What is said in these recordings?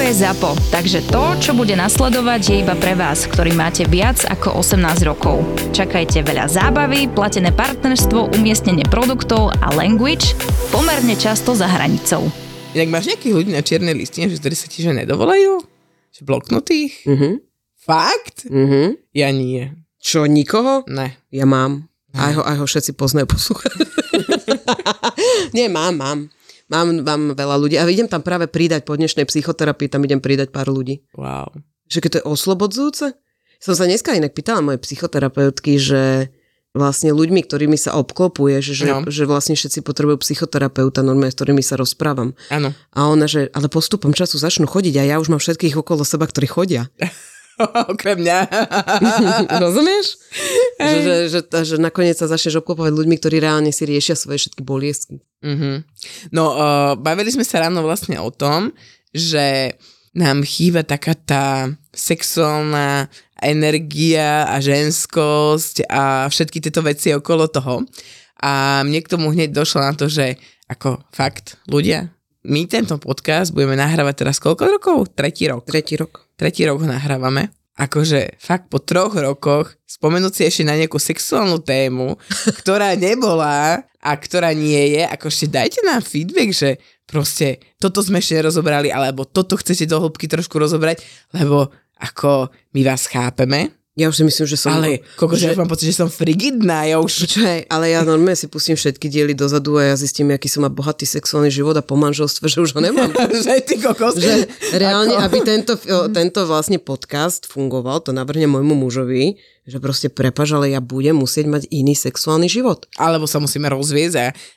Je ZAPO, takže to, čo bude nasledovať, je iba pre vás, ktorý máte viac ako 18 rokov. Čakajte veľa zábavy, platené partnerstvo, umiestnenie produktov a language pomerne často za hranicou. Inak máš nejakých ľudí na čiernej listine, že ktorí sa ti že nedovolajú? Že bloknutých? Mhm. Fakt? Mhm. Ja nie. Čo, nikoho? Ne. Ja mám. Aj ho, aj ho všetci poznajú poslúchať. Nie, mám, mám. Mám, mám veľa ľudí a idem tam práve pridať po dnešnej psychoterapii, tam idem pridať pár ľudí. Wow. Že keď to je oslobodzujúce? Som sa dneska inak pýtala mojej psychoterapeutky, že vlastne ľuďmi, ktorými sa obklopuje, že, že, No. že vlastne všetci potrebujú psychoterapeuta, normálne, s ktorými sa rozprávam. Áno. A ona, že ale postupom času začnú chodiť a ja už mám všetkých okolo seba, ktorí chodia. Okrem mňa. Rozumieš? Že, že, že, že nakoniec sa začneš obklopovať ľuďmi, ktorí reálne si riešia svoje všetky boliesky. Mhm. No, uh, bavili sme sa ráno vlastne o tom, že nám chýba taká tá sexuálna energia a ženskosť a všetky tieto veci okolo toho. A mne k tomu hneď došlo na to, že ako fakt, ľudia, my tento podcast budeme nahrávať teraz koľko rokov? Tretí rok. Tretí rok. Tretí rok ho nahrávame. Akože fakt po troch rokoch spomenúť si ešte na nejakú sexuálnu tému, ktorá nebola a ktorá nie je, ako ešte dajte nám feedback, že proste toto sme ešte nerozobrali, alebo toto chcete do hĺbky trošku rozobrať, lebo ako my vás chápeme, Ja už si myslím, že som... ale koľko, že... ja mám pocit, že som frigidná, ja už... Počkaj, ale ja normálne si pustím všetky diely dozadu a ja zistím, aký som má bohatý sexuálny život a po manželstve, že už ho nemám. že ty kokos. že reálne, Ako- aby tento, tento vlastne podcast fungoval, to navrhne môjmu mužovi, že proste prepaž, ale ja budem musieť mať iný sexuálny život. Alebo sa musíme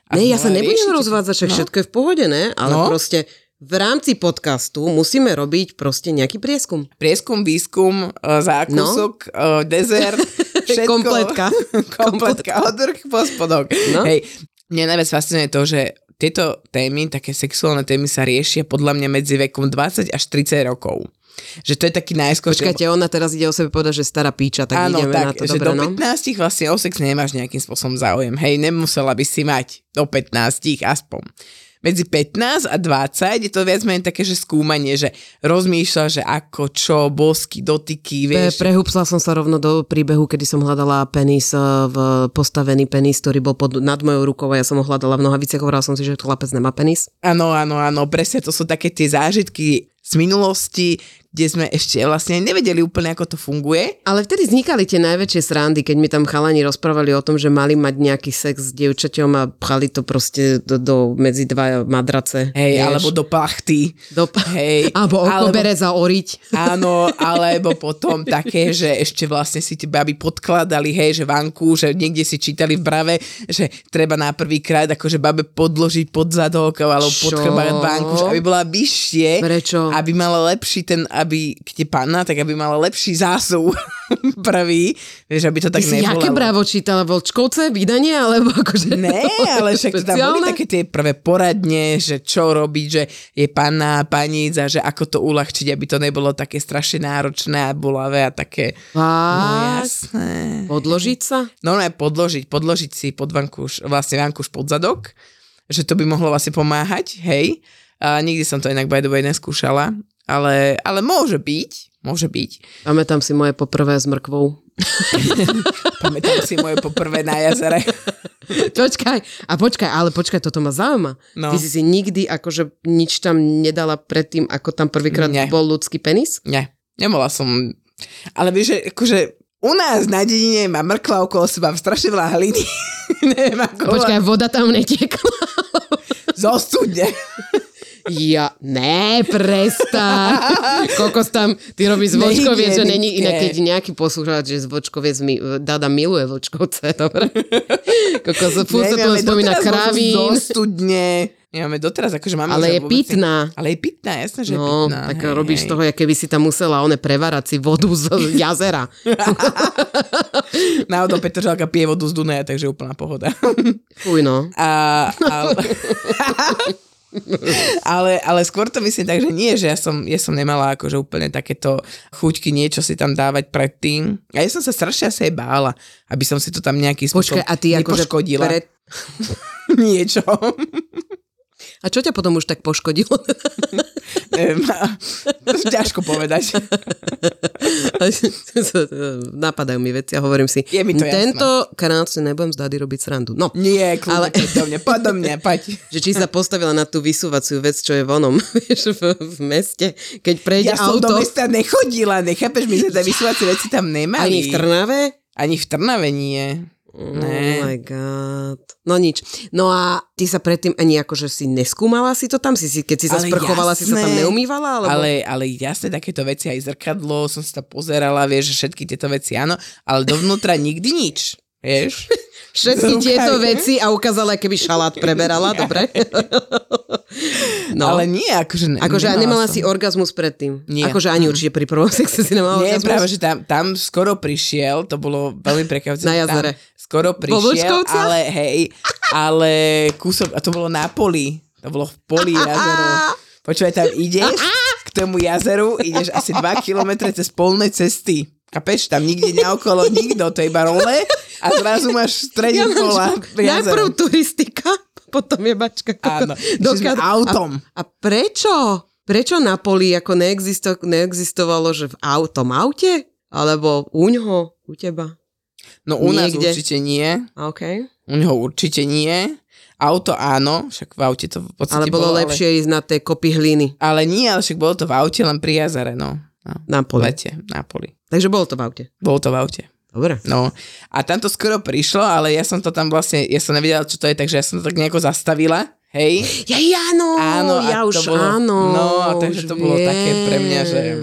a Nie, ja sa nebudem rozvádzať, však No. všetko je v pohode, ne? Ale No. proste v rámci podcastu musíme robiť proste nejaký prieskum. prieskum, výskum, e, zákusok, no. dezert, všetko. Kompletka. Kompletka, od vrch po spodok. No. Hej, mňa najviac fascinuje to, že tieto témy, také sexuálne témy sa riešia podľa mňa medzi vekom 20 až 30 rokov. Že to je taký najskôr... Počkajte, ona teraz ide o sebe povedať, že stará píča, tak Áno, ideme na tak, to. že Dobre, do no? 15 vlastne o sex nemáš nejakým spôsobom záujem. Hej, nemusela by si mať do 15 aspoň. Medzi 15 a 20 je to viac menej také, že skúmanie, že rozmýšľa, že ako, čo, bosky, dotyky, Pre, vieš. prehúpsla som sa rovno do príbehu, kedy som hľadala penis, eh, v postavený penis, ktorý bol pod, nad mojou rukou a ja som ho hľadala v nohaviciach, hovorila som si, že chlapec nemá penis. Áno, áno, áno, presne to sú také tie zážitky z minulosti, kde sme ešte vlastne nevedeli úplne, ako to funguje. Ale vtedy vznikali tie najväčšie srandy, keď mi tam chalani rozprávali o tom, že mali mať nejaký sex s dievčaťom a pchali to proste do, do medzi dva madrace. Hej, vieš. alebo do plachty. do, Hej, alebo alebo- okobere zaoriť. Áno, alebo potom také, že ešte vlastne si tie baby podkladali, hej, že vanku, že niekde si čítali v brave, že treba na prvýkrát akože babe podložiť pod zadok alebo pod chrbát vanku, aby bola vyššie, Prečo? aby mala lepší ten, aby, keď je panna, tak aby mala lepší zásub prvý, vieš, aby to Ty tak jaké nebolo. bravo čítala? Volčkovce? Vydanie? Alebo akože... Ne, ale však to tam boli také tie prvé poradne, že čo robiť, že je panna, paníc a že ako to uľahčiť, aby to nebolo také strašne náročné a bolavé a také... No Fakt? jasné. Podložiť sa? No ne, podložiť, podložiť si pod vankúš, vlastne vankúš pod zadok, že to by mohlo vlastne pomáhať, hej. A nikdy som to inak by the way neskúšala, ale, ale môže byť, môže byť. Pamätám si moje poprvé s mrkvou. Pamätám si moje poprvé na jazere. Počkaj, a počkaj, ale počkaj, toto ma zaujíma. No. Ty si si nikdy akože nič tam nedala predtým, ako tam prvýkrát Nie. bol ľudský penis? Nie, nemola som. Ale vieš, že akože u nás na dedine má mrkva okolo seba strašne veľa hliny. Neviem ako. Počkaj, voda tam netiekla. Zo studne. Ja, ne, prestaň. Kokos tam, ty robíš z vočkoviec, že není inak, keď nejaký poslúchač, že z vočkoviec mi, Dada miluje vočkovce, dobre? Kokos, furt sa tu spomína kravín. Zo studne. Nemáme doteraz, akože máme Ale je vôbec- pitná. Ale je pitná, jasné, že je No, pitná. tak hej, robíš hej. toho, keby si tam musela one prevarať si vodu z jazera. Náhodou Petržalka pije vodu z Dunaja, takže úplná pohoda. Fuj, no. A, ale, ale, ale skôr to myslím tak, že nie, že ja som, ja som nemala akože úplne takéto chuťky niečo si tam dávať predtým. A ja som sa strašne asi aj bála, aby som si to tam nejaký spôsob Počkaj, a ty akože pred... niečo. A čo ťa potom už tak poškodilo? Neviem, a- ťažko povedať. Napadajú mi veci a hovorím si, Je mi to jasné. tento krát si nebudem z Dady robiť srandu. No, Nie, kľudne, Ale- do mňa, poď do mňa, poď. že či sa postavila na tú vysúvaciu vec, čo je vonom, vieš, v, v meste, keď prejde Ja som auto. do mesta nechodila, nechápeš, my sme tie vysúvacie veci tam nemali. Ani v Trnave? Ani v Trnave nie. Oh Ne. my god. No nič. No a ty sa predtým ani akože si neskúmala si to tam? Si, si, keď si sa Ale sprchovala, si sa tam jasné. neumývala? Alebo... Ale, ale jasne takéto veci, aj zrkadlo, som to pozerala, vieš, že všetky tieto veci áno, ale dovnútra nikdy nič, vieš. Všetky Zrúkaj. tieto veci a ukázala, keby šalát preberala, dobre? No. Ale nie, akože... Ne, Akože nemala som. si orgazmus predtým. Nie. Akože ani určite pri prvom sexe si nemala Nie, orgazmus. práve, že tam, tam skoro prišiel, to bolo veľmi prekvapujúce. Na jazere. Tam skoro prišiel, ale hej, ale kúsok, a to bolo na poli, to bolo v poli jazeru. Počúvaj, tam ideš k tomu jazeru, ideš asi 2 km cez polné cesty. Kapeš, tam nikde naokolo nikto, to je iba role a zrazu máš v strede Ja najprv turistika, potom je bačka. Áno, sme autom. A, a prečo? Prečo na poli ako neexisto, neexistovalo, že v autom aute? Alebo u ňoho, u teba? No u nás Niekde. určite nie, OK. u neho určite nie. Auto áno, však v aute to v podstate Ale bolo ale... lepšie ísť na tie kopy hliny Ale nie, ale však bolo to v aute len pri jazere, no. no. na poli. lete, na poli. Takže bolo to v aute. Bolo to v aute. Dobre. No a tam to skoro prišlo, ale ja som to tam vlastne, ja som nevedela, čo to je, takže ja som to tak nejako zastavila, hej. Ja, áno, Áno, a ja to už bolo- áno. no, takže to bolo také pre mňa, že-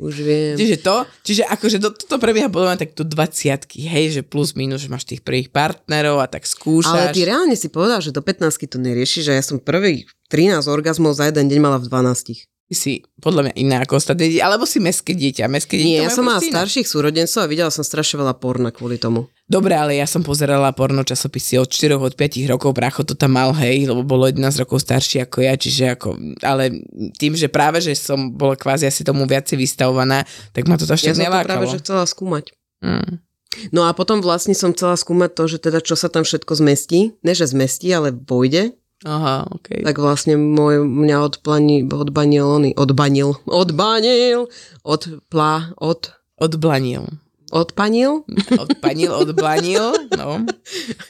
Už viem. Čiže to, čiže akože to, toto prebieha podľa mňa tak tu 20 hej, že plus minus, že máš tých prvých partnerov a tak skúšaš. Ale ty reálne si povedal, že do 15 to neriešiš, že ja som prvých 13 orgazmov za jeden deň mala v 12. Si podľa mňa iná ako ostatné deti, alebo si meské dieťa. Meské dieťa Nie, ja som mala starších súrodencov a videla som strašne veľa porna kvôli tomu. Dobre, ale ja som pozerala porno časopisy od 4 od 5 rokov, bracho to tam mal, hej, lebo bolo 11 rokov starší ako ja, čiže ako, ale tým, že práve, že som bola kvázi asi tomu viacej vystavovaná, tak ma to Ja to ešte som to práve nelákalo. že chcela skúmať. Mm. No a potom vlastne som chcela skúmať to, že teda čo sa tam všetko zmestí. Ne, že zmestí, ale vojde. Aha, okej. Tak vlastne môj, mňa odplani, odbanil, oný, odbanil, odbanil, odplá, od, Odblanil. odpanil. Odpanil, odblanil, no.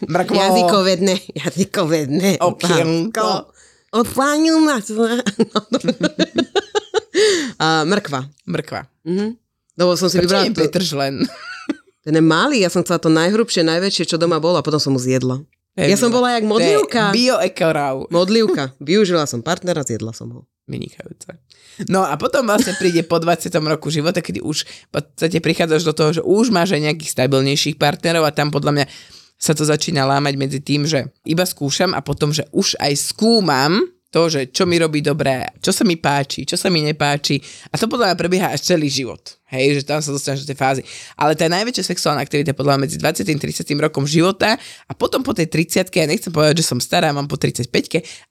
Mrkvo. Jazykovedné, jazykovedné. Okienko. Odplánil ma. No, a mrkva. Mrkva. Mhm. Lebo som si Prečo vybrala... nie To, Petržlen? ten je malý, ja som chcela to najhrubšie, najväčšie, čo doma bolo a potom som mu zjedla. Ja som bola jak modlivka. Bio-ekorau. Modlivka. Využila som partnera, zjedla som ho. Vynikajúce. No a potom vlastne príde po 20. roku života, kedy už v podstate prichádzaš do toho, že už máš aj nejakých stabilnejších partnerov a tam podľa mňa sa to začína lámať medzi tým, že iba skúšam a potom, že už aj skúmam to, že čo mi robí dobré, čo sa mi páči, čo sa mi nepáči. A to podľa mňa prebieha až celý život. Hej, že tam sa dostaneš do tej fázy. Ale tá najväčšia sexuálna aktivita podľa mňa medzi 20. a 30. rokom života a potom po tej 30. ja nechcem povedať, že som stará, mám po 35.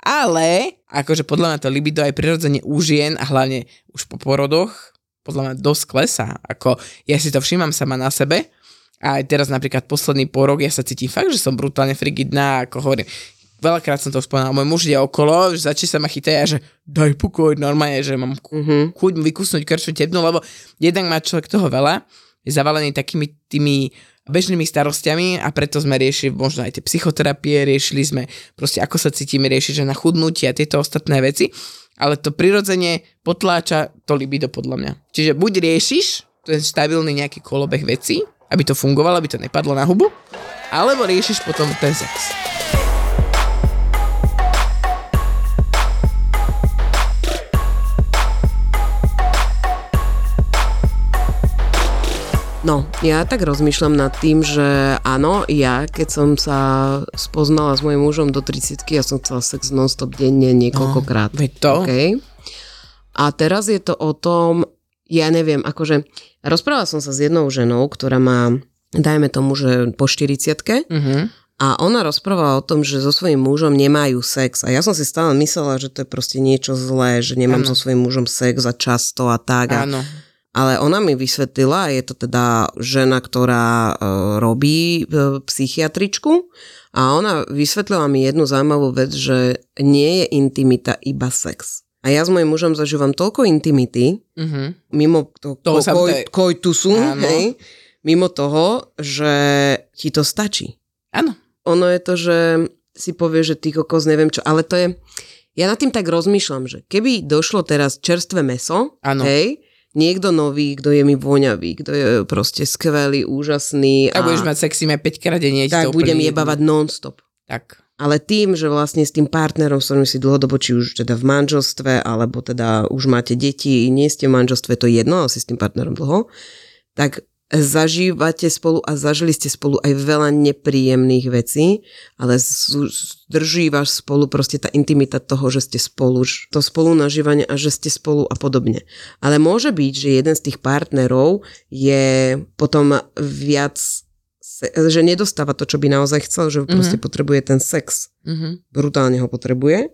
ale akože podľa mňa to libido aj prirodzene u žien a hlavne už po porodoch podľa mňa dosť klesá. Ako ja si to všímam sama na sebe a aj teraz napríklad posledný porok ja sa cítim fakt, že som brutálne frigidná, ako hovorím, veľakrát som to už povedal, môj muž ide okolo, že začne sa ma chytať a že daj pokoj, normálne, že mám Mhm. chuť mu vykusnúť krču tepnú, lebo jednak má človek toho veľa, je zavalený takými tými bežnými starostiami a preto sme riešili možno aj tie psychoterapie, riešili sme proste ako sa cítime, riešiť, že na chudnutie a tieto ostatné veci, ale to prirodzene potláča to libido podľa mňa. Čiže buď riešiš ten stabilný nejaký kolobeh veci, aby to fungovalo, aby to nepadlo na hubu, alebo riešiš potom ten sex. No ja tak rozmýšľam nad tým, že áno, ja keď som sa spoznala s mojim mužom do 30 ja som chcela sex non-stop denne niekoľkokrát. No, to. Okay? A teraz je to o tom, ja neviem, akože rozprávala som sa s jednou ženou, ktorá má, dajme tomu, že po 40 Uh-huh. a ona rozprávala o tom, že so svojím mužom nemajú sex. A ja som si stále myslela, že to je proste niečo zlé, že nemám Áno. so svojím mužom sex a často a tak. A, Áno. Ale ona mi vysvetlila, je to teda žena, ktorá e, robí e, psychiatričku a ona vysvetlila mi jednu zaujímavú vec, že nie je intimita iba sex. A ja s mojim mužom zažívam toľko intimity, Uh-huh. mimo to, Toho ko, koj, to je- kojtusu, Áno. hej, mimo toho, že ti to stačí. Áno. Ono je to, že si povie, že ty kokos, neviem čo, ale to je, ja nad tým tak rozmýšľam, že keby došlo teraz čerstvé meso, Áno. hej, niekto nový, kto je mi voňavý, kto je proste skvelý, úžasný A budeš mať sexy 5 krát ti tak budem úplne jebávať non-stop. Tak. Ale tým, že vlastne s tým partnerom, s ktorým si dlhodobo, či už teda v manželstve, alebo teda už máte deti, nie ste v manželstve, to je jedno, ale si s tým partnerom dlho, tak zažívate spolu a zažili ste spolu aj veľa nepríjemných vecí, ale zdrží vás spolu proste tá intimita toho, že ste spolu, to spolu nažívanie a že ste spolu a podobne. Ale môže byť, že jeden z tých partnerov je potom viac že nedostáva to, čo by naozaj chcel, že proste potrebuje ten sex. Uh-huh. Brutálne ho potrebuje.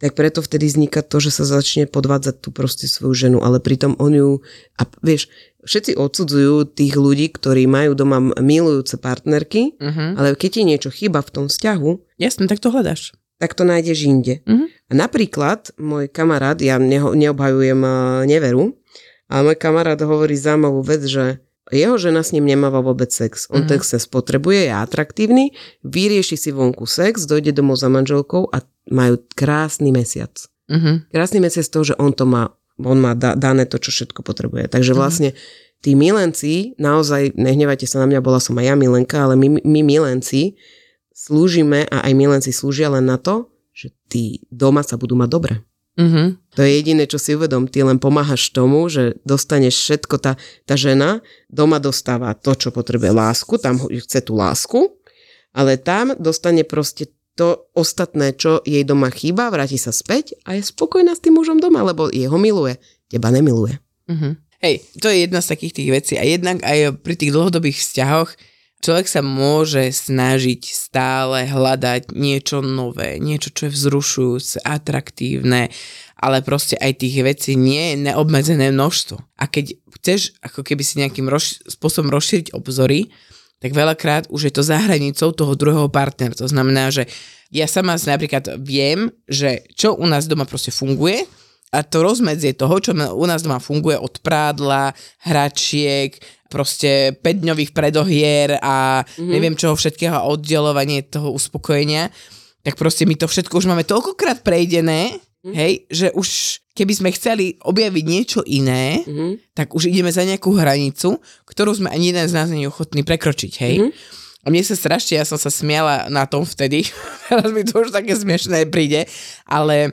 Tak preto vtedy vzniká to, že sa začne podvádzať tú proste svoju ženu, ale pritom on ju, a vieš, všetci odsudzujú tých ľudí, ktorí majú doma milujúce partnerky, Uh-huh. ale keď ti niečo chýba v tom vzťahu, Jasne, tak to hľadáš. tak to nájdeš inde. Mhm. A napríklad môj kamarát, ja neho, neobhajujem eh, neveru, ale môj kamarát hovorí zaujímavú vec, že jeho žena s ním nemáva vôbec sex. On Mhm. ten sex potrebuje, je atraktívny, vyrieši si vonku sex, dojde domov za manželkou a majú krásny mesiac. Uh-huh. Krásny mesiac toho, že on to má, on má da, dané to, čo všetko potrebuje. Mhm. Takže vlastne tí milenci, naozaj, nehnevajte sa na mňa, bola som aj ja milenka, ale my, my milenci slúžime a aj milenci slúžia len na to, že tí doma sa budú mať dobre. Uh-huh. To je jediné, čo si uvedom. Ty len pomáhaš tomu, že dostaneš všetko, tá, tá žena doma dostáva to, čo potrebuje lásku, tam chce tú lásku, ale tam dostane proste to ostatné, čo jej doma chýba, vráti sa späť a je spokojná s tým mužom doma, lebo jeho miluje, teba nemiluje. Uh-huh. Hej, to je jedna z takých tých vecí. A jednak aj pri tých dlhodobých vzťahoch človek sa môže snažiť stále hľadať niečo nové, niečo, čo je vzrušujúce, atraktívne, ale proste aj tých vecí nie je neobmedzené množstvo. A keď chceš ako keby si nejakým roz, spôsobom rozšíriť obzory, tak veľakrát už je to za hranicou toho druhého partnera. To znamená, že ja sama napríklad viem, že čo u nás doma proste funguje a to rozmedzie toho, čo u nás doma funguje od prádla, hračiek, proste 5-dňových predohier a mm-hmm. neviem čoho všetkého a oddelovanie toho uspokojenia, tak proste my to všetko už máme toľkokrát prejdené, mm-hmm. hej, že už keby sme chceli objaviť niečo iné, Mhm. tak už ideme za nejakú hranicu, ktorú sme ani jeden z nás nie je ochotný prekročiť, hej. Mm-hmm. A mne sa strašne, ja som sa smiala na tom vtedy, teraz mi to už také smiešné príde, ale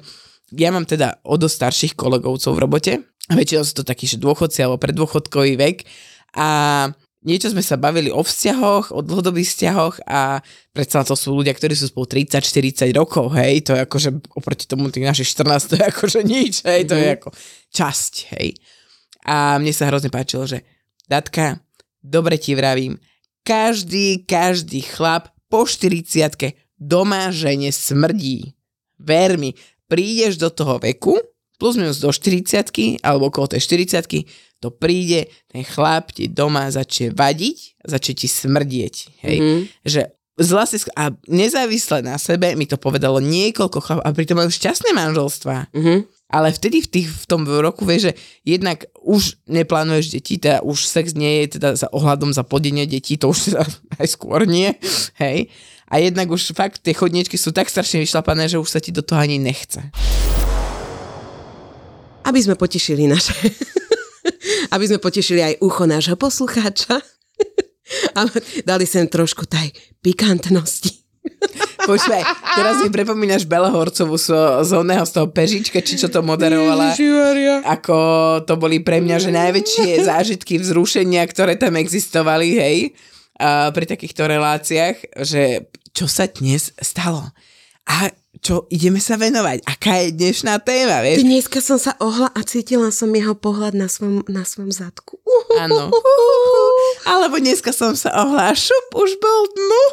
ja mám teda o dosť starších kolegovcov v robote a väčšinou sú to takí, že dôchodci alebo predôchodkový vek a niečo sme sa bavili o vzťahoch, o dlhodobých vzťahoch a predsa to sú ľudia, ktorí sú spolu 30-40 rokov, hej, to je akože oproti tomu tých našich 14, to je akože nič, hej, to je ako časť, hej. A mne sa hrozne páčilo, že Datka, dobre ti vravím, každý, každý chlap po 40 doma žene smrdí. Ver mi, prídeš do toho veku, plus minus do 40 alebo okolo tej 40 to príde, ten chlap ti doma začne vadiť, začne ti smrdieť. Hej. Mhm. Že z lásky- a nezávisle na sebe mi to povedalo niekoľko chlap a pritom majú šťastné manželstva. Mhm. Ale vtedy v, tých, v tom roku vieš, že jednak už neplánuješ deti, teda už sex nie je teda za ohľadom za plodenie detí, to už teda aj skôr nie, hej. A jednak už fakt tie chodničky sú tak strašne vyšlapané, že už sa ti do toho ani nechce. Aby sme potešili naše... aby sme potešili aj ucho nášho poslucháča. Ale dali sem trošku taj pikantnosti. Počúvaj, teraz mi prepomínaš Bela Horcovú z, z oného, z toho Pežička, či čo to moderovala. Ako to boli pre mňa, že najväčšie zážitky vzrušenia, ktoré tam existovali, hej, a pri takýchto reláciách, že čo sa dnes stalo. A čo ideme sa venovať? Aká je dnešná téma, vieš? Dneska som sa ohla a cítila som jeho pohľad na svom, na svom zadku. Áno. Alebo dneska som sa ohla a šup, už bol dnu.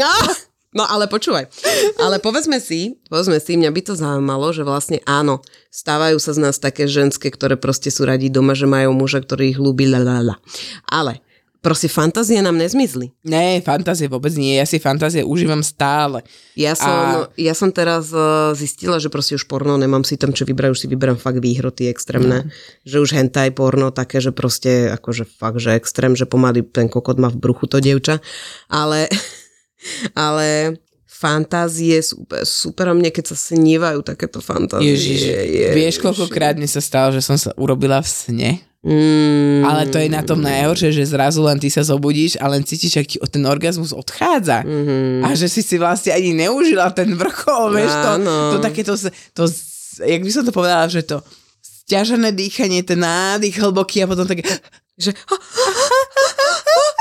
Ah! No ale počúvaj, ale povedzme si, povedzme si, mňa by to zaujímalo, že vlastne áno, stávajú sa z nás také ženské, ktoré proste sú radi doma, že majú muža, ktorý ich ľúbi, lalala. Ale proste fantázie nám nezmizli. Ne, fantázie vôbec nie, ja si fantázie užívam stále. Ja som, a... ja som teraz uh, zistila, že proste už porno nemám si tam čo vybrať, už si vyberám fakt výhroty extrémne. No. Že už hentai porno také, že proste akože fakt, že extrém, že pomaly ten kokot má v bruchu to dievča. Ale ale fantázie super, super mne, keď sa snívajú takéto fantázie. Ježiš, Ježiš. vieš, koľkokrát mi sa stalo, že som sa urobila v sne? Mm. Ale to je na tom najhoršie, že zrazu len ty sa zobudíš a len cítiš, aký ten orgazmus odchádza. Mm-hmm. A že si si vlastne ani neužila ten vrchol, vieš, to, to takéto, to, jak by som to povedala, že to stiažené dýchanie, ten nádych hlboký a potom také, že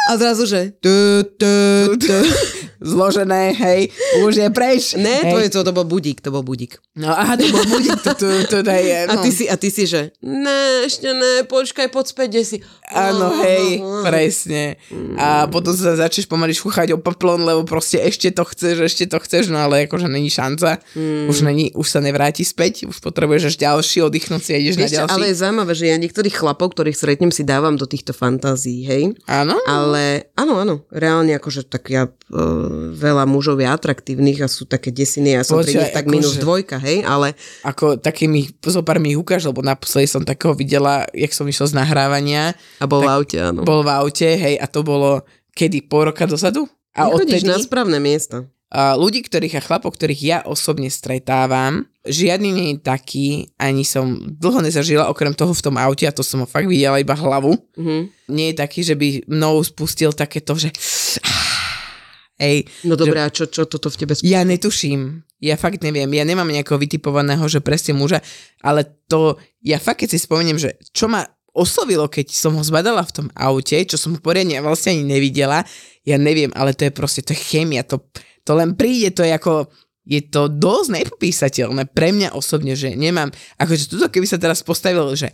a zrazu, že tu, tu, tu. zložené, hej, už je preč. Ne, tvoje to, to bol budík, to bol budík. No aha, to bol budík, to, to, to, to je, no. A ty si, a ty si, že ne, ešte ne, počkaj, poď späť, kde si. Áno, hej, presne. A potom sa začneš pomaly šúchať o paplon, lebo proste ešte to chceš, ešte to chceš, no ale akože není šanca. Mm. Už, není, už sa nevráti späť, už potrebuješ až ďalší, oddychnúť si a ideš Vieš, na ďalší. Ale je zaujímavé, že ja niektorých chlapov, ktorých stretnem, si dávam do týchto fantázií, hej. Áno? Ale áno, áno, reálne akože tak ja uh, veľa mužov je atraktívnych a sú také desiny, ja som Počkaj, pri nich tak akože- minus dvojka, hej, ale Ako taký mi, zo pár mi ukáž, lebo naposledy som takého videla, jak som išiel z nahrávania. a bol Tak v aute, áno. Bol v aute, hej, a to bolo kedy, pol roka dozadu? A Chodíš odtedy, na správne miesta. a ľudí, ktorých a chlapov, ktorých ja osobne stretávam, žiadny nie je taký, ani som dlho nezažila, okrem toho v tom aute, a to som ho fakt videla iba hlavu, Mhm. nie je taký, že by mnou spustil takéto, že Hej, No dobré, a čo, čo toto v tebe sp- ja netuším. Ja fakt neviem. Ja nemám nejakého vytipovaného, že presne muža, ale to, ja fakt keď si spomeniem, že čo ma oslovilo, keď som ho zbadala v tom aute, čo som poriadne vlastne ani nevidela, ja neviem, ale to je proste, to je chémia, to, to len príde, to je ako, je to dosť nepopísateľné pre mňa osobne, že nemám, akože tuto keby sa teraz postavil, že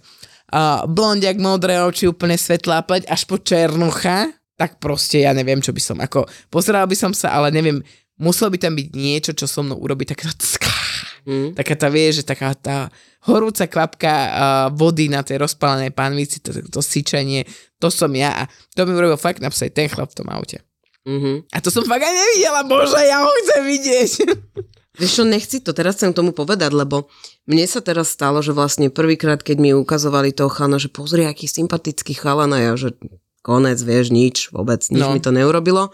uh, blondiak, modré oči, úplne svetlá pleť, až po černucha, tak proste ja neviem, čo by som, ako pozeral by som sa, ale neviem, muselo by tam byť niečo, čo so mnou urobí takéto cká, Hm. taká tá, vieš, že taká tá horúca kvapka uh, vody na tej rozpálenej pánvici, to, to syčanie, to som ja a to mi urobil fakt napsať ten chlap v tom aute. Mhm. A to som fakt aj nevidela, bože, ja ho chcem vidieť. Vieš čo, nechci to, teraz chcem tomu povedať, lebo mne sa teraz stalo, že vlastne prvýkrát, keď mi ukazovali toho chalana, že pozri, aký sympatický chalan a ja, že konec, vieš, nič, vôbec, nič No. mi to neurobilo.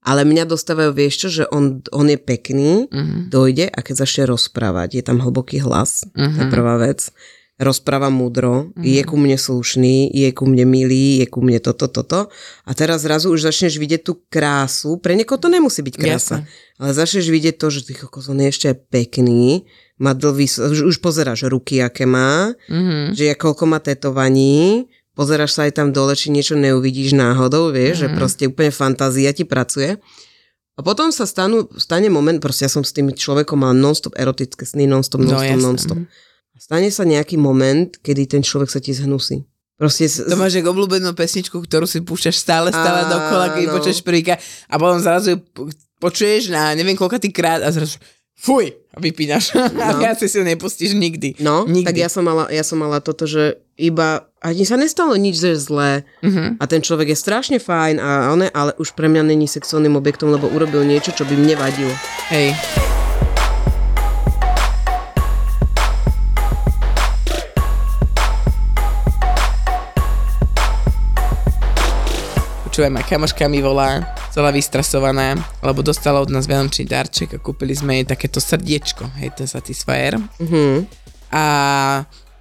Ale mňa dostávajú, vieš čo, že on, on je pekný, Mhm. dojde a keď začne rozprávať, je tam hlboký hlas, je Mhm. prvá vec, rozpráva múdro, je ku mne slušný, je ku mne milý, je ku mne toto, toto. A teraz zrazu už začneš vidieť tú krásu. Pre niekoho to nemusí byť krása. Ale začneš vidieť to, že ty kokos, on je ešte pekný, má dlhý, už, už pozeráš ruky, aké má, Mhm. že koľko má tetovaní, pozeráš sa aj tam dole, či niečo neuvidíš náhodou, vieš, že Mhm. proste úplne fantázia ti pracuje. A potom sa stanú, stane moment, proste ja som s tým človekom mal non-stop erotické sny, non-stop, No, non-stop, jasné. non-stop. Stane sa nejaký moment, kedy ten človek sa ti zhnusí. Proste To máš ako obľúbenú pesničku, ktorú si púšťaš stále, stále dokola, keď ju počuješ prvýkrát a potom zrazu počuješ na neviem koľkatý krát a zrazu fuj a vypínaš. A No. viac si ju nepustíš nikdy. No, Nikdy. tak ja som, mala, ja som mala toto, že iba, ani sa nestalo nič že zlé Mhm. a ten človek je strašne fajn, a one, ale už pre mňa není sexuálnym objektom, lebo urobil niečo, čo by mne vadilo. Hej. Počúvaj ma, kamoška mi volá, celá vystrasovaná, lebo dostala od nás vianočný darček a kúpili sme jej takéto srdiečko, hej, ten Satisfyer. Mhm. A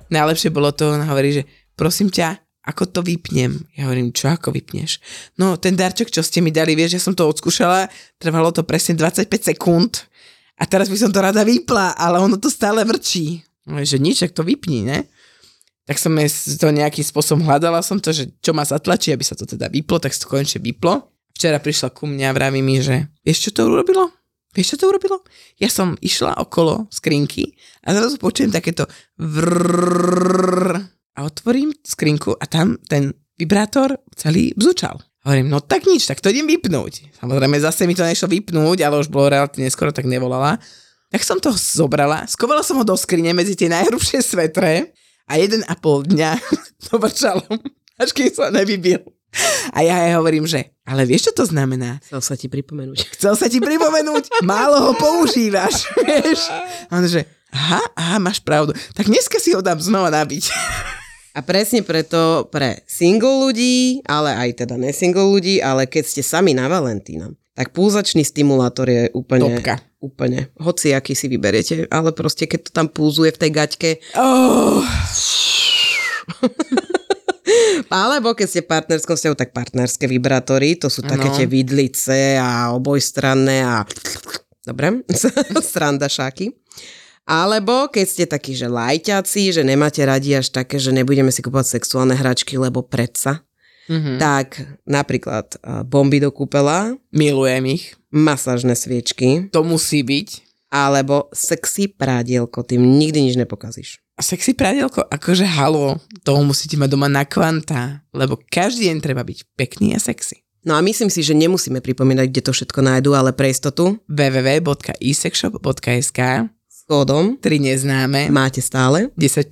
najlepšie bolo to, ona hovorí, že prosím ťa, ako to vypnem? Ja hovorím, čo ako vypneš? No, ten darček, čo ste mi dali, vieš, ja som to odskúšala, trvalo to presne 25 sekúnd a teraz by som to rada vypla, ale ono to stále vrčí. Že nič, ak to vypni, ne? Tak som to nejakým spôsobom hľadala som to, že čo ma zatlačí, aby sa to teda vyplo, tak sa to konečne vyplo. Včera prišla ku mňa a vraví mi, že vieš, čo to urobilo? Vieš, čo to urobilo? Ja som išla okolo skrinky a zrazu počujem takéto vrrrr a otvorím skrinku a tam ten vibrátor celý bzučal. Hovorím, no tak nič, tak to idem vypnúť. Samozrejme, zase mi to nešlo vypnúť, ale už bolo relatívne skoro, tak nevolala. Tak som to zobrala, skovala som ho do skrine medzi tie najhrubšie svetre a jeden a pol dňa to vrčalo, až keď sa nevybil. A ja aj hovorím, že ale vieš, čo to znamená? Chcel sa ti pripomenúť. Chcel sa ti pripomenúť, málo ho používaš, vieš. A on že, aha, aha, máš pravdu. Tak dneska si ho dám znova nabiť. A presne preto pre single ľudí, ale aj teda nesingle ľudí, ale keď ste sami na Valentína, tak pulzačný stimulátor je úplne... Topka. Úplne. Hoci aký si vyberiete, ale proste keď to tam pulzuje v tej gaťke, Oh, Alebo keď ste v partnerskom vzťahu, tak partnerské vibrátory, to sú také Áno. tie vidlice a obojstranné a dobre, srandašáky. Alebo keď ste takí, že lajťaci, že nemáte radi až také, že nebudeme si kúpovať sexuálne hračky, lebo predsa, mhm. tak napríklad a, bomby do kúpela, milujem ich. masážne sviečky, To musí byť. alebo sexy prádielko, tým nikdy nič nepokazíš. Sexy pradielko, akože halo, toho musíte mať doma na kvanta, lebo každý deň treba byť pekný a sexy. No a myslím si, že nemusíme pripomínať, kde to všetko nájdu, ale pre istotu www.isexshop.sk s kódom 3 neznáme, máte stále 10%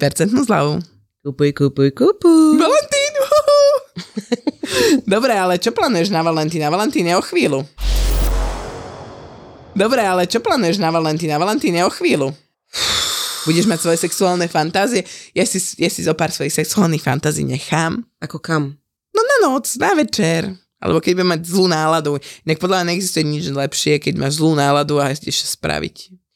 zľavu. Kupuj, kupuj, kupuj. Valentín! Dobre, ale čo plánuješ na Valentína? Valentín je o chvíľu. Dobre, ale čo plánuješ na Valentína? Valentín je o chvíľu. Budeš mať svoje sexuálne fantázie? Ja si, ja si zo pár svojich sexuálnych fantázií nechám. Ako kam? No na noc, na večer. Alebo keď budem mať zlú náladu. Inak podľa mňa neexistuje nič lepšie, keď máš zlú náladu a sa spraviť.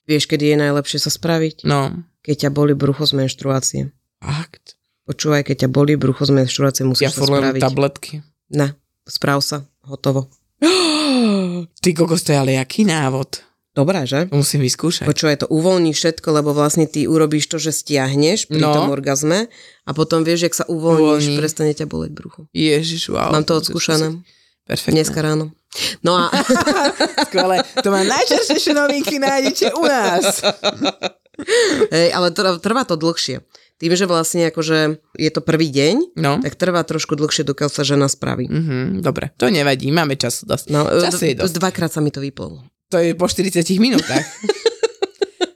Vieš, kedy je najlepšie sa spraviť? No, Keď ťa boli brucho z menštruácie. fakt. Počúvaj, keď ťa boli brucho z menštruácie, Ja musíš sa furt len spraviť. tabletky. Ne, správ sa, hotovo. Ty kokos, to je ale jaký návod. Dobré, že? To musím vyskúšať. Počúvaj, to uvoľní všetko, lebo vlastne ty urobíš to, že stiahneš pri No. tom orgazme a potom vieš, jak sa uvoľníš, Uvoľní. prestane ťa boleť brucho. Ježiš, wow. Mám to odskúšané. Perfektne. Dneska ráno. No a Skvelé. To má najčastejšie novinky nájdete u nás. hej, ale trvá to dlhšie. Tým, že vlastne akože je to prvý deň, No. tak trvá trošku dlhšie, dokiaľ sa žena spraví. Mhm, dobre, to nevadí, máme času dosť. No, Času je d- dosť. dvakrát sa mi to vyplo. To je po 40 minútach.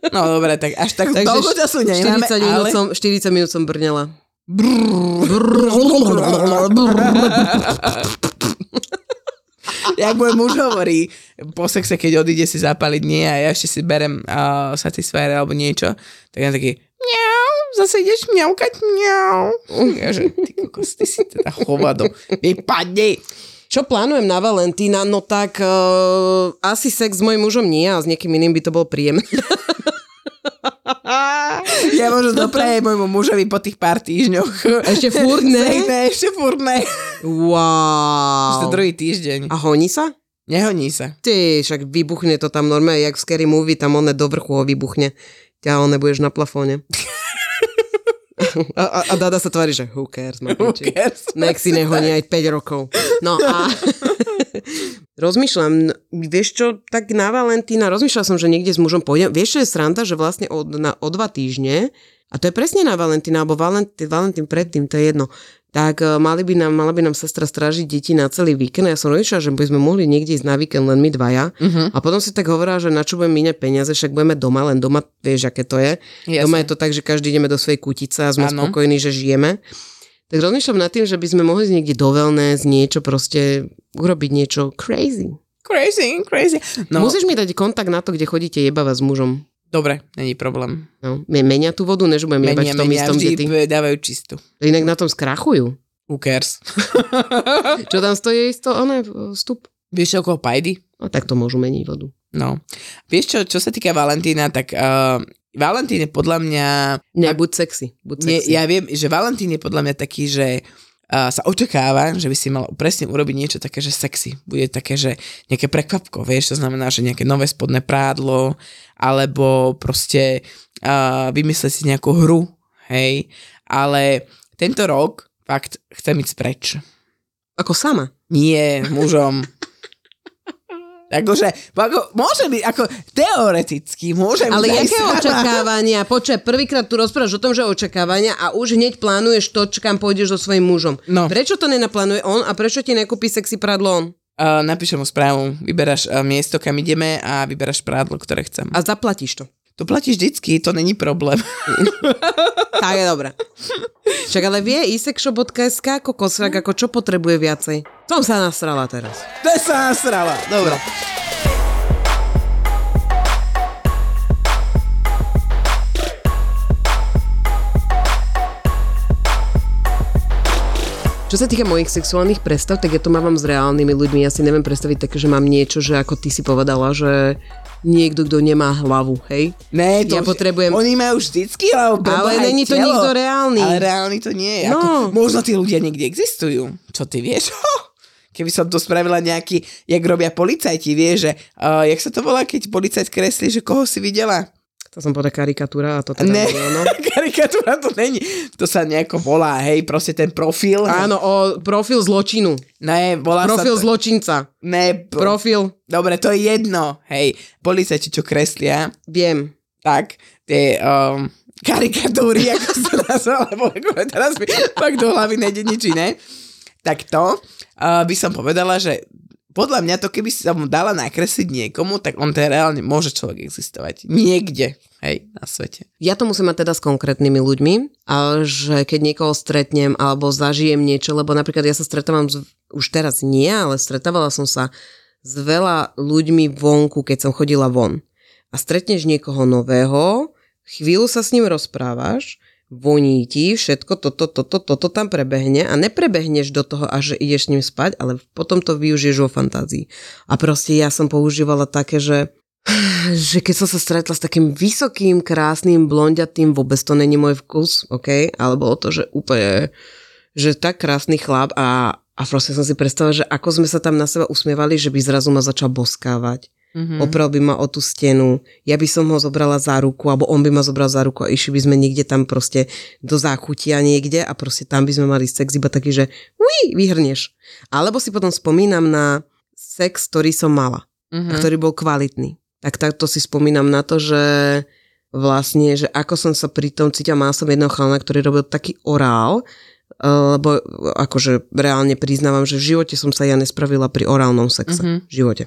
No dobre, tak až tak Takže toľko času nemáme, 40 minút, ale... som, 40 minút som brnela. Jak môj muž hovorí, po sexe, keď odíde si zapaliť nie a ja ešte si berem uh, Satisfyer alebo niečo, tak ja taký mňau, zase ideš mňaukať mňau. Ja že, ty kokos, ty si teda hovado, vypadni. Čo plánujem na Valentína? No tak uh, asi sex s mojim mužom nie a s niekým iným by to bolo príjemné. Ja možno doprajem môjmu mužovi po tých pár týždňoch. Ešte furt ne? ešte furt ne. Wow. druhý týždeň. A honí sa? Nehoní sa. Ty, však vybuchne to tam normálne, jak v Scary Movie, tam one do vrchu ho vybuchne. Ťa one budeš na plafóne. A, a, a Dada sa tvári, že who cares, ma Who cares? Nek si nehoní aj 5 rokov. No a rozmýšľam, vieš čo, tak na Valentína, rozmýšľala som, že niekde s mužom pôjdem. Vieš, čo je sranda, že vlastne od, na, o dva týždne, a to je presne na Valentína, alebo Valentín, Valentín predtým, to je jedno, tak eh, mali by nám, mala by nám sestra strážiť deti na celý víkend. A ja som rozmýšľala, že by sme mohli niekde ísť na víkend len my dvaja. Mhm. A potom si tak hovorila, že na čo budeme míňať peniaze, však budeme doma, len doma vieš, aké to je. Jasne. Doma je to tak, že každý ideme do svojej kutice a sme Áno. spokojní, že žijeme. Tak rozmýšľam nad tým, že by sme mohli ísť niekde do wellness, niečo proste, urobiť niečo crazy. Crazy, crazy. No. Musíš mi dať kontakt na to, kde chodíte jebavať s mužom. Dobre, není problém. No, me- menia tú vodu, než budem jebať Menia, v tom menia, istom, vždy kde ty. dávajú čistú. Inak na tom skrachujú. Who cares? Čo tam stojí isto? Ono, vstup. Vieš, okolo Pajdy? No tak to môžu meniť vodu. No. Vieš čo, čo sa týka Valentína, tak uh, Valentín je podľa mňa... Ne, buď sexy. Buď sexy. ja viem, že Valentín je podľa mňa taký, že uh, sa očakáva, že by si mal presne urobiť niečo také, že sexy. Bude také, že nejaké prekvapko, vieš, to znamená, že nejaké nové spodné prádlo, alebo proste uh, vymyslieť si nejakú hru, hej, ale tento rok fakt chcem ísť preč. Ako sama. Nie, mužom. Akože, ako, môže byť, ako teoreticky, môže Ale byť aj jaké sama. očakávania? Počkaj, prvýkrát tu rozprávaš o tom, že očakávania a už hneď plánuješ to, kam pôjdeš so svojím mužom. No. Prečo to nenaplánuje on a prečo ti nekúpi sexy pradlo on? Uh, napíšem mu správu, vyberáš uh, miesto, kam ideme a vyberáš prádlo, ktoré chcem. A zaplatíš to. To platíš vždycky, to není problém. Tak je dobré. Však ale vie isekshop.sk ako kosrak, ako čo potrebuje viacej. Som sa nasrala teraz. to sa nasrala. Dobre. Čo sa týka mojich sexuálnych predstav, tak ja to mávam s reálnymi ľuďmi. Ja si neviem predstaviť také, že mám niečo, že ako ty si povedala, že niekto, kto nemá hlavu, hej? Ne, to Ja potrebujem- Oni majú vždycky, ale, Ale není to telo. nikto reálny. Ale reálny to nie je. No. Ako, možno tí ľudia niekde existujú. Čo ty vieš? Keby som to spravila nejaký, jak robia policajti, vieš, že uh, jak sa to volá, keď policajt kreslí, že koho si videla? To som povedala karikatúra a to teda Ne, nie, no. karikatúra to není. To sa nejako volá, hej, proste ten profil. Áno, o profil zločinu. Ne, volá Profil sa to, zločinca. Ne, pro, Profil, dobre, to je jedno, hej. Policajti, čo kreslia, viem. tak, tie um, karikatúry, ako sa nazvala, lebo teraz mi fakt do hlavy nejde nič iné. Tak to uh, by som povedala, že podľa mňa to, keby si sa mu dala nakresliť niekomu, tak on ten reálne môže človek existovať. Niekde, hej, na svete. Ja to musím mať teda s konkrétnymi ľuďmi, a že keď niekoho stretnem alebo zažijem niečo, lebo napríklad ja sa stretávam, s, už teraz nie, ale stretávala som sa s veľa ľuďmi vonku, keď som chodila von. A stretneš niekoho nového, chvíľu sa s ním rozprávaš, voní ti, všetko toto, toto, toto tam prebehne a neprebehneš do toho, až ideš s ním spať, ale potom to využiješ vo fantázii. A proste ja som používala také, že že keď som sa stretla s takým vysokým, krásnym, blondiatým, vôbec to není môj vkus, OK, ale bolo to, že úplne, že tak krásny chlap a, a proste som si predstavila, že ako sme sa tam na seba usmievali, že by zrazu ma začal boskávať. Mm-hmm. Oprel by ma o tú stenu, ja by som ho zobrala za ruku, alebo on by ma zobral za ruku a išli by sme niekde tam proste do záchutia niekde a proste tam by sme mali sex iba taký, že uí, vyhrnieš. Alebo si potom spomínam na sex, ktorý som mala Mm-hmm. a ktorý bol kvalitný. Tak takto si spomínam na to, že vlastne, že ako som sa pri tom cítila, mal som jedného chalana, ktorý robil taký orál, eh, lebo akože reálne priznávam, že v živote som sa ja nespravila pri orálnom sexe. Mhm. V živote.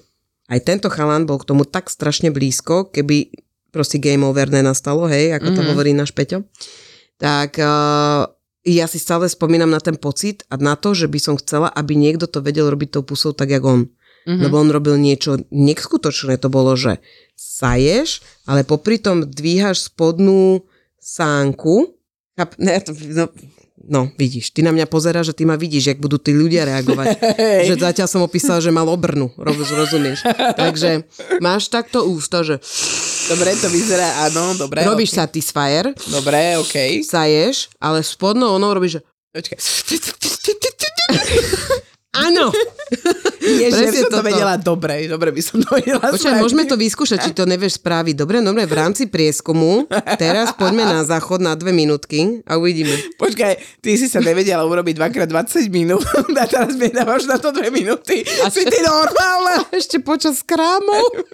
Aj tento chalan bol k tomu tak strašne blízko, keby proste game over nenastalo, hej, ako to Mhm. hovorí náš Peťo. Tak uh, ja si stále spomínam na ten pocit a na to, že by som chcela, aby niekto to vedel robiť tou pusou tak, jak on. Mhm. Lebo on robil niečo neskutočné. To bolo, že saješ, ale popri tom dvíhaš spodnú sánku. Ne, to, no, no, vidíš, ty na mňa pozeráš, že ty ma vidíš, jak budú tí ľudia reagovať. Hej. že zatiaľ som opísala, že mal obrnu, roz, rozumieš. Takže máš takto ústa, že Dobre, to vyzerá, áno, dobre. robíš okay. satisfier, Dobre, okej. saješ, ale spodnou onou robíš, že Počkaj. Áno. Že Presne som to toto. vedela dobre, dobre by som to vedela Počkaj, môžeme to vyskúšať, či to nevieš spraviť. Dobre, dobre, v rámci prieskumu. Teraz poďme na záchod na dve minútky a uvidíme. Počkaj, ty si sa nevedela urobiť dvakrát 20 minút a teraz mi dávaš na to dve minúty. A si ty normálna? Ešte počas krámov.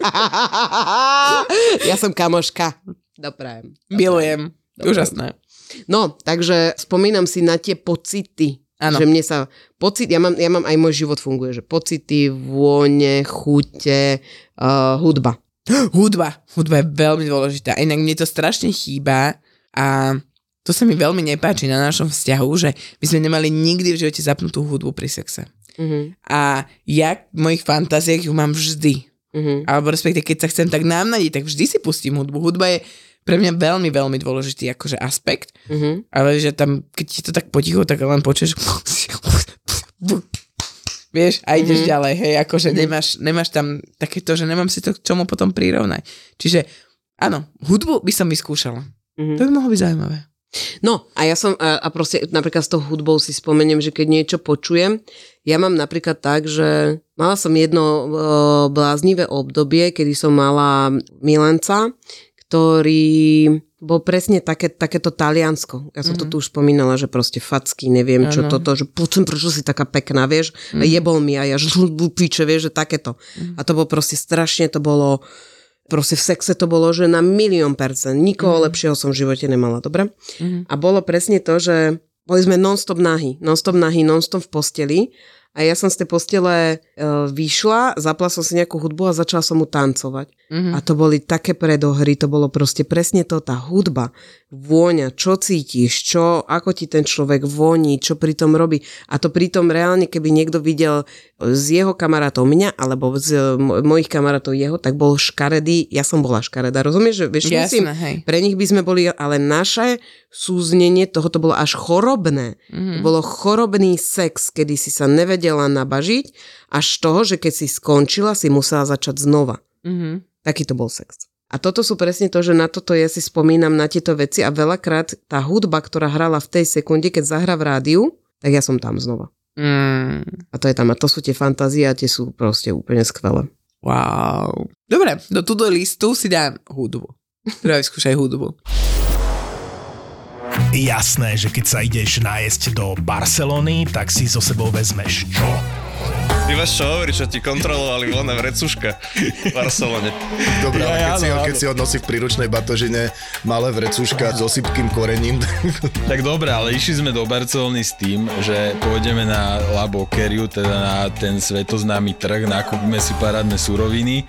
ja som kamoška. Doprajem. Milujem. Úžasné. No, takže spomínam si na tie pocity. Áno. Že mne sa pocit, ja mám, ja mám aj môj život funguje, že pocity, vône, chute, uh, hudba. Hudba. Hudba je veľmi dôležitá. Inak mne to strašne chýba a to sa mi veľmi nepáči na našom vzťahu, že my sme nemali nikdy v živote zapnutú hudbu pri sexe. Uh-huh, A ja v mojich fantáziách ju mám vždy. uh-huh. Alebo respektive, keď sa chcem tak námnadiť, tak vždy si pustím hudbu. Hudba je pre mňa veľmi, veľmi dôležitý akože aspekt. Uh-huh. Ale že tam, keď ti to tak potichu, tak len počuješ vieš, a ideš Mhm. mm-hmm. ďalej, hej, akože mm-hmm. nemáš, nemáš tam takéto, že nemám si to k čomu potom prirovnať. Čiže áno, hudbu by som vyskúšala. Mhm. To by mohlo byť zaujímavé. No a ja som, a, a proste napríklad s tou hudbou si spomeniem, že keď niečo počujem, ja mám napríklad tak, že mala som jedno uh, bláznivé obdobie, kedy som mala milenca, ktorý bol presne také, takéto Taliansko. Ja som mm-hmm. to tu už spomínala, že proste facky, neviem čo ano. toto, že počujem, prečo si taká pekná, vieš, mm-hmm. jebol mi a ja, že píče, vieš, že takéto. Mm-hmm. A to bolo proste strašne, to bolo Proste v sexe to bolo, že na milión percent. Nikoho mm. lepšieho som v živote nemala, dobre? Mm. A bolo presne to, že boli sme non-stop nahy, non-stop nahy, non-stop v posteli a ja som z tej postele e, vyšla, zapla som si nejakú hudbu a začala som mu tancovať. Mm-hmm. A to boli také predohry, to bolo proste presne to, tá hudba, vôňa, čo cítiš, čo, ako ti ten človek voní, čo pri tom robí. A to pritom reálne, keby niekto videl z jeho kamarátov mňa, alebo z mojich kamarátov jeho, tak bol škaredý, ja som bola škareda, rozumieš? Že, vieš, Jasne, myslím, hej. pre nich by sme boli, ale naše súznenie, toho to bolo až chorobné. Mm-hmm. To bolo chorobný sex, kedy si sa nevedela nabažiť, až toho, že keď si skončila, si musela začať znova. Mm-hmm. Taký to bol sex. A toto sú presne to, že na toto ja si spomínam na tieto veci a veľakrát tá hudba, ktorá hrala v tej sekunde, keď zahra v rádiu, tak ja som tam znova. Mm. A to je tam. A to sú tie fantázie a tie sú proste úplne skvelé. Wow. Dobre, do túto listu si dám hudbu. Teda vyskúšaj hudbu. Jasné, že keď sa ideš nájsť do Barcelony, tak si so sebou vezmeš čo? Ty máš čo hovoriť, čo ti kontrolovali voľná vrecuška v Barcelone. Dobre, ale keď, si ho, keď si ho nosí v príručnej batožine malé vrecuška s osypkým korením. tak dobre, ale išli sme do Barcelony s tým, že pôjdeme na La Boqueriu, teda na ten svetoznámy trh, nakúpime si parádne suroviny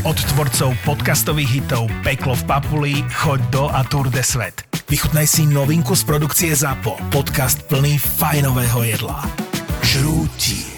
Od tvorcov podcastových hitov Peklo v Papuli, Choď do a Tour de Svet. Vychutnaj si novinku z produkcie ZAPO. Podcast plný fajnového jedla. Žrúti.